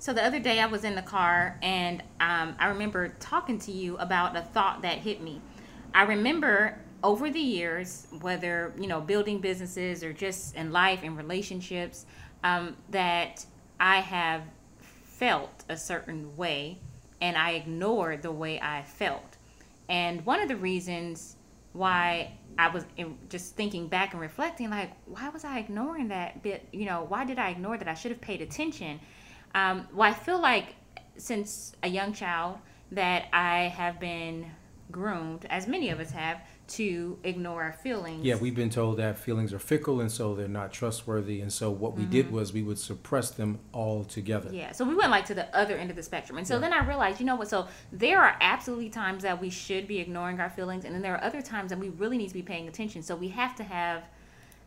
So the other day I was in the car and um, I remember talking to you about a thought that hit me. I remember over the years, whether you know building businesses or just in life and relationships, um, that I have felt a certain way and I ignored the way I felt. And one of the reasons why I was just thinking back and reflecting, like, why was I ignoring that bit? You know, why did I ignore that? I should have paid attention. Um, well, I feel like since a young child that I have been groomed, as many of us have, to ignore our feelings. Yeah, we've been told that feelings are fickle and so they're not trustworthy. And so what we mm-hmm. did was we would suppress them all together. Yeah, so we went like to the other end of the spectrum. And so yeah. then I realized, you know what? So there are absolutely times that we should be ignoring our feelings. And then there are other times that we really need to be paying attention. So we have to have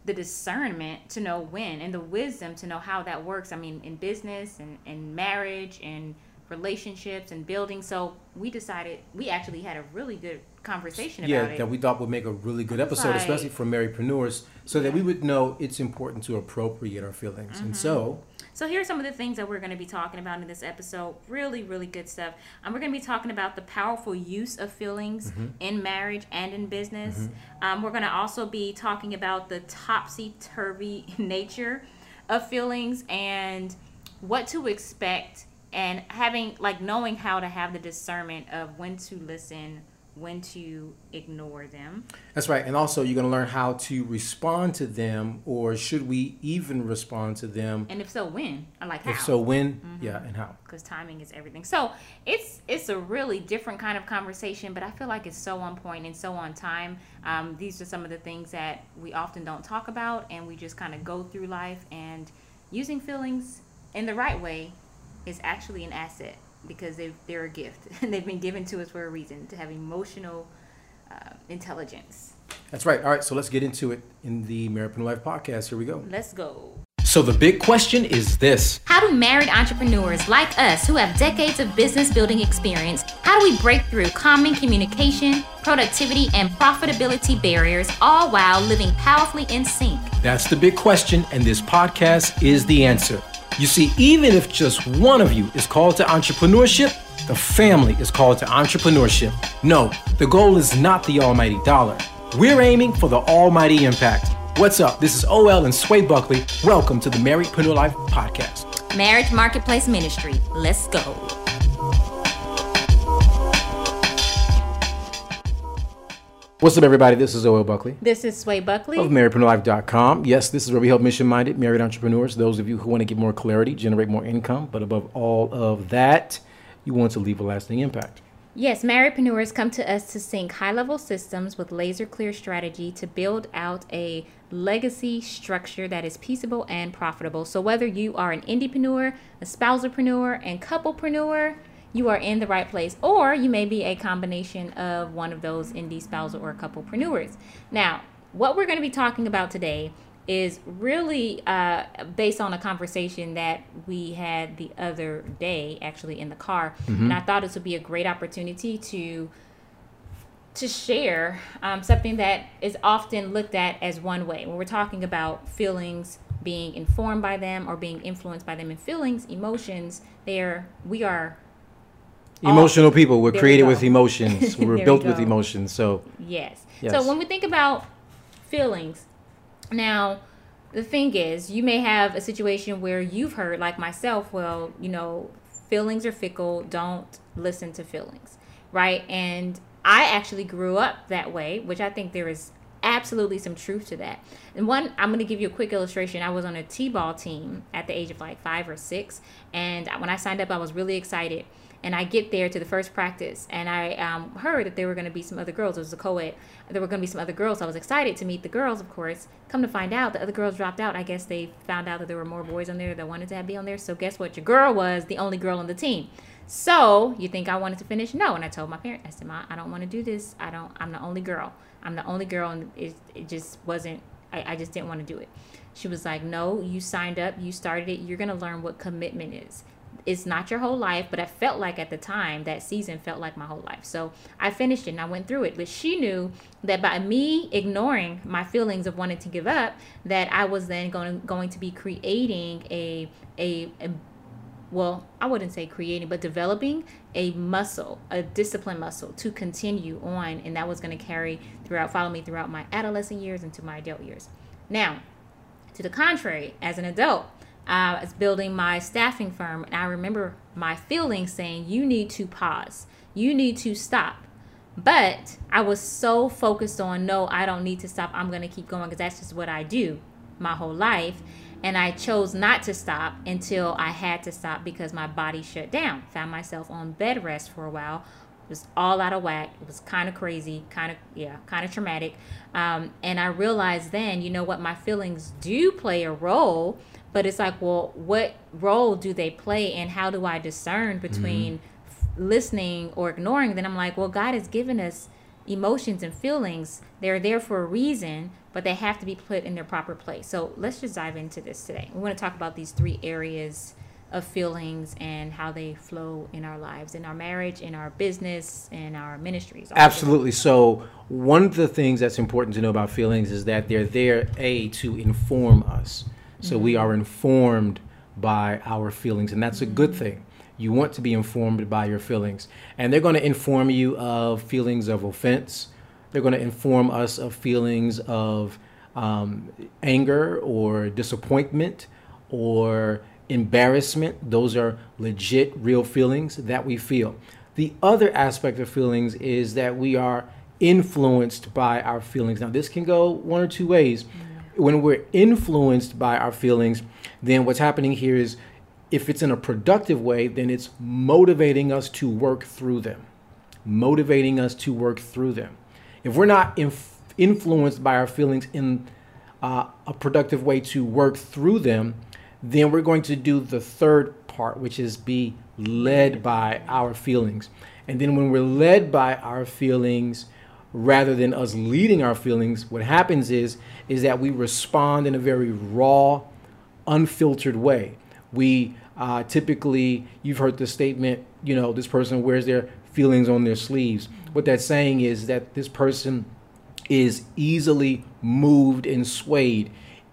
the discernment to know when and the wisdom to know how that works. I mean, in business and in marriage and relationships and building. So we decided we actually had a really good conversation yeah, about it. Yeah, that we thought would make a really good episode, like, especially for Marriedpreneurs, so yeah. that we would know it's important to appropriate our feelings. Mm-hmm. And so so here's some of the things that we're going to be talking about in this episode. Really, really good stuff. Um, we're going to be talking about the powerful use of feelings mm-hmm. in marriage and in business. Mm-hmm. Um, we're going to also be talking about the topsy turvy nature of feelings and what to expect and having like knowing how to have the discernment of when to listen when to ignore them. That's right. And also, you're going to learn how to respond to them, or should we even respond to them? And if so, when? I like how. If so, when? Mm-hmm. Yeah, and how? Because timing is everything. So it's it's a really different kind of conversation, but I feel like it's so on point and so on time. Um, these are some of the things that we often don't talk about, and we just kind of go through life. And using feelings in the right way is actually an asset because they they're a gift and they've been given to us for a reason to have emotional uh, intelligence. That's right. All right, so let's get into it in the Married Life podcast. Here we go. Let's go. So the big question is this How do married entrepreneurs like us who have decades of business building experience, how do we break through common communication, productivity, and profitability barriers, all while living powerfully in sync? That's the big question, and this podcast is the answer. You see, even if just one of you is called to entrepreneurship, the family is called to entrepreneurship. No, the goal is not the almighty dollar. We're aiming for the almighty impact. What's up? This is OL and Sway Buckley. Welcome to the Marriedpreneur Life Podcast. Marriage Marketplace Ministry. Let's go. What's up, everybody? This is O.L. Buckley. This is Sway Buckley. Of MarriedpreneurLife.com. Yes, this is where we help mission minded married entrepreneurs, those of you who want to get more clarity, generate more income, but above all of that, you want to leave a lasting impact. Yes, marriedpreneurs come to us to sync high level systems with laser clear strategy to build out a legacy structure that is peaceable and profitable. So, whether you are an indiepreneur, a spousalpreneur, and couplepreneur, you are in the right place, or you may be a combination of one of those indie spousal or couplepreneurs. Now, what we're going to be talking about today is really uh, based on a conversation that we had the other day, actually in the car, mm-hmm. and I thought this would be a great opportunity to to share um, something that is often looked at as one way when we're talking about feelings being informed by them or being influenced by them and feelings emotions there we are Oh, Emotional oh, people. We're created we with emotions. We're built with emotions. So yes. yes. So when we think about feelings, now the thing is, you may have a situation where you've heard, like myself, well, you know, feelings are fickle. Don't listen to feelings, right? And I actually grew up that way, which I think there is absolutely some truth to that. And one, I'm going to give you a quick illustration. I was on a T-ball team at the age of like five or six, and when I signed up, I was really excited and I get there to the first practice, and I um, heard that there were going to be some other girls. It was a co-ed. There were going to be some other girls. So I was excited to meet the girls, of course. Come to find out, the other girls dropped out. I guess they found out that there were more boys on there that wanted to be on there. So guess what? Your girl was the only girl on the team. So you think I wanted to finish? No. And I told my parents, I said, "Ma, I don't want to do this. I don't. I'm the only girl. I'm the only girl, and it, it just wasn't. I, I just didn't want to do it." She was like, "No, you signed up. You started it. You're gonna learn what commitment is." It's not your whole life, but I felt like at the time that season felt like my whole life. So I finished it and I went through it. But she knew that by me ignoring my feelings of wanting to give up, that I was then going going to be creating a a, a well, I wouldn't say creating, but developing a muscle, a discipline muscle to continue on. And that was going to carry throughout, follow me throughout my adolescent years into my adult years. Now, to the contrary, as an adult, I was building my staffing firm, and I remember my feelings saying, You need to pause, you need to stop. But I was so focused on, No, I don't need to stop. I'm going to keep going because that's just what I do my whole life. And I chose not to stop until I had to stop because my body shut down. Found myself on bed rest for a while. It was all out of whack. It was kind of crazy, kind of, yeah, kind of traumatic. Um, and I realized then, you know what, my feelings do play a role, but it's like, well, what role do they play and how do I discern between mm-hmm. listening or ignoring? Then I'm like, well, God has given us emotions and feelings. They're there for a reason but they have to be put in their proper place. So let's just dive into this today. We want to talk about these three areas of feelings and how they flow in our lives, in our marriage, in our business, in our ministries. Absolutely. So, one of the things that's important to know about feelings is that they're there, A, to inform us. So, mm-hmm. we are informed by our feelings, and that's a good thing. You want to be informed by your feelings, and they're going to inform you of feelings of offense, they're going to inform us of feelings of um, anger or disappointment or embarrassment. Those are legit, real feelings that we feel. The other aspect of feelings is that we are influenced by our feelings. Now, this can go one or two ways. When we're influenced by our feelings, then what's happening here is if it's in a productive way, then it's motivating us to work through them. Motivating us to work through them if we're not inf- influenced by our feelings in uh, a productive way to work through them, then we're going to do the third part, which is be led by our feelings. And then when we're led by our feelings, rather than us leading our feelings, what happens is is that we respond in a very raw, unfiltered way. We uh, typically, you've heard the statement, you know, this person wears their feelings on their sleeves. What that's saying is that this person is easily moved and swayed.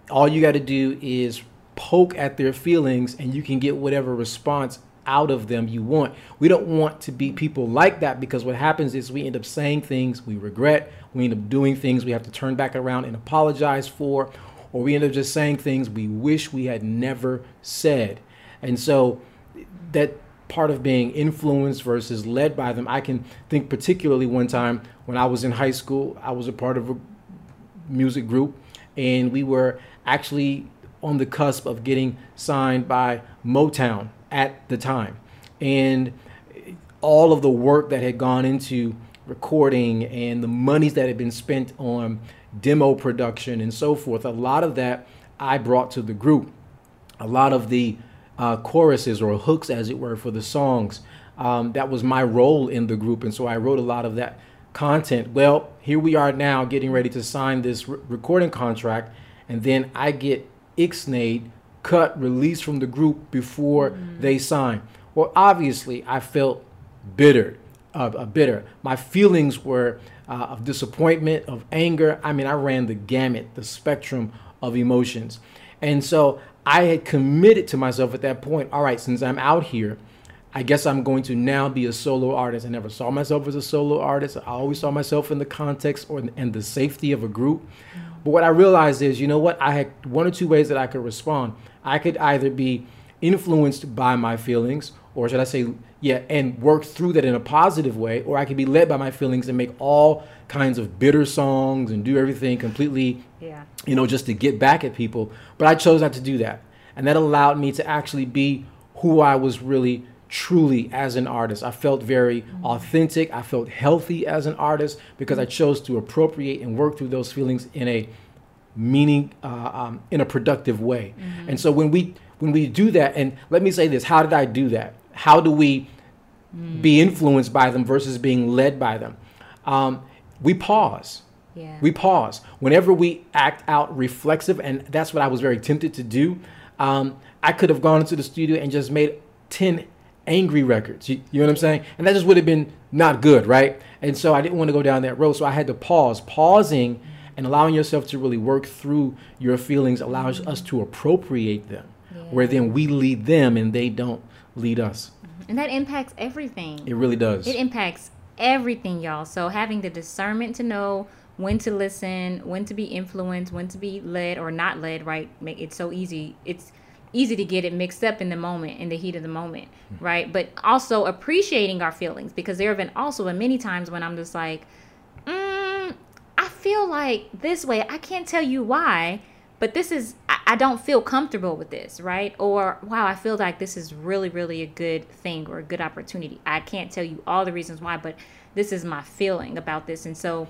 All you got to do is poke at their feelings and you can get whatever response out of them you want. We don't want to be people like that because what happens is we end up saying things we regret, we end up doing things we have to turn back around and apologize for, or we end up just saying things we wish we had never said. And so that part of being influenced versus led by them. I can think particularly one time when I was in high school, I was a part of a music group, and we were actually on the cusp of getting signed by Motown at the time. And all of the work that had gone into recording and the monies that had been spent on demo production and so forth, a lot of that I brought to the group. A lot of the uh, choruses or hooks, as it were, for the songs. Um, that was my role in the group, and so I wrote a lot of that content. Well, here we are now getting ready to sign this re- recording contract, and then I get Ixnay cut, released from the group before mm-hmm. they signed. Well, obviously, I felt bitter, uh, uh, bitter. My feelings were uh, of disappointment, of anger. I mean, I ran the gamut, the spectrum of emotions. And so I had committed to myself at that point, all right, since I'm out here, I guess I'm going to now be a solo artist. I never saw myself as a solo artist. I always saw myself in the context or in the safety of a group. But what I realized is, you know what? I had one or two ways that I could respond. I could either be influenced by my feelings, or should I say, yeah, and work through that in a positive way, or I could be led by my feelings and make all kinds of bitter songs and do everything completely, yeah. you know, just to get back at people. But I chose not to do that. And that allowed me to actually be who I was really truly as an artist. I felt very mm-hmm. authentic. I felt healthy as an artist because I chose to appropriate and work through those feelings in a meaning, uh, um, in a productive way. Mm-hmm. And so when we when we do that, and let me say this: How did I do that? How do we mm. be influenced by them versus being led by them? Um, we pause. Yeah. We pause whenever we act out reflexive, and that's what I was very tempted to do. Um, I could have gone into the studio and just made ten angry records. You, you know what I'm saying? And that just would have been not good, right? And so I didn't want to go down that road. So I had to pause. Pausing and allowing yourself to really work through your feelings allows us to appropriate them, yeah. where then we lead them and they don't lead us. And that impacts everything. It really does. It impacts everything, y'all. So having the discernment to know when to listen, when to be influenced, when to be led or not led, right? Make it so easy. It's easy to get it mixed up in the moment, in the heat of the moment, Hmm. right? But also appreciating our feelings because there have been also been many times when I'm just like, feel like this way. I can't tell you why, but this is, I, I don't feel comfortable with this, right? Or, wow, I feel like this is really, really a good thing or a good opportunity. I can't tell you all the reasons why, but this is my feeling about this. And so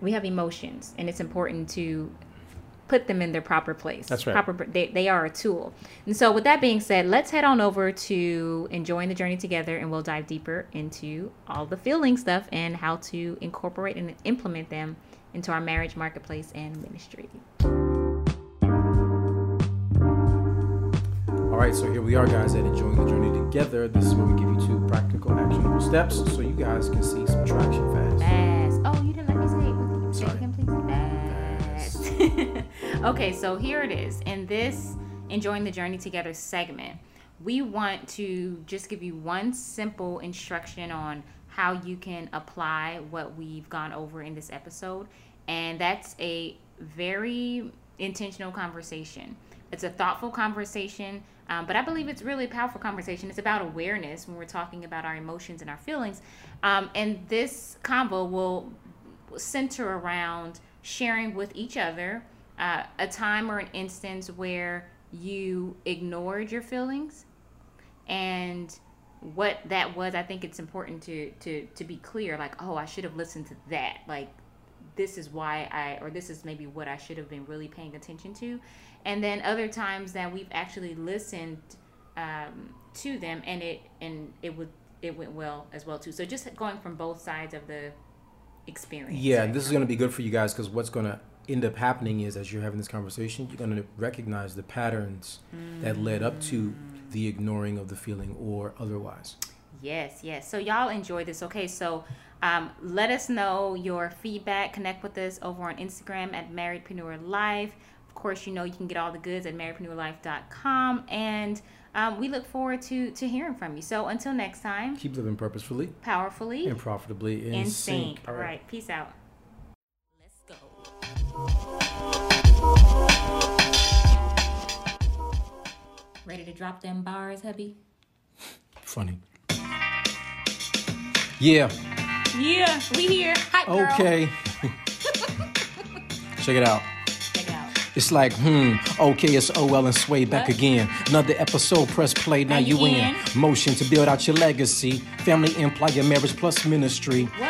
we have emotions, and it's important to put them in their proper place. That's right. Proper, they, they are a tool. And so, with that being said, let's head on over to enjoying the journey together, and we'll dive deeper into all the feeling stuff and how to incorporate and implement them into our marriage marketplace and ministry. All right, so here we are, guys, at Enjoying the Journey Together. This is where we give you two practical, actionable steps so you guys can see some traction fast. Fast. Oh, you didn't let me say it. Say Sorry. again, please. Fast. okay, so here it is. In this Enjoying the Journey Together segment, we want to just give you one simple instruction on how you can apply what we've gone over in this episode. And that's a very intentional conversation. It's a thoughtful conversation, um, but I believe it's really a powerful conversation. It's about awareness when we're talking about our emotions and our feelings. Um, and this combo will center around sharing with each other uh, a time or an instance where you ignored your feelings and what that was i think it's important to to to be clear like oh i should have listened to that. Like this is why i or this is maybe what i should have been really paying attention to. And then other times that we've actually listened um, to them and it and it would it went well as well too. So just going from both sides of the experience. Yeah, and this is going to be good for you guys because what's going to end up happening is as you're having this conversation, you're going to recognize the patterns that led up to the ignoring of the feeling or otherwise. Yes, yes. So y'all enjoy this. Okay, so um, let us know your feedback. Connect with us over on Instagram at Marriedpreneur Life. Of course, you know you can get all the goods at marriedpreneurlife.com, and um, we look forward to to hearing from you. So until next time, Keep living purposefully powerfully and profitably in, in sync. sync. All right, peace out. Ready to drop them bars, hubby? Funny. Yeah. Yeah, we here. Hi, girl. Okay. Check it out. Check it out. It's like, hmm, okay, it's OL and Sway back What? again. Another episode, press play, now you in. in? Motion to build out your legacy. Family, employer, marriage plus ministry. What?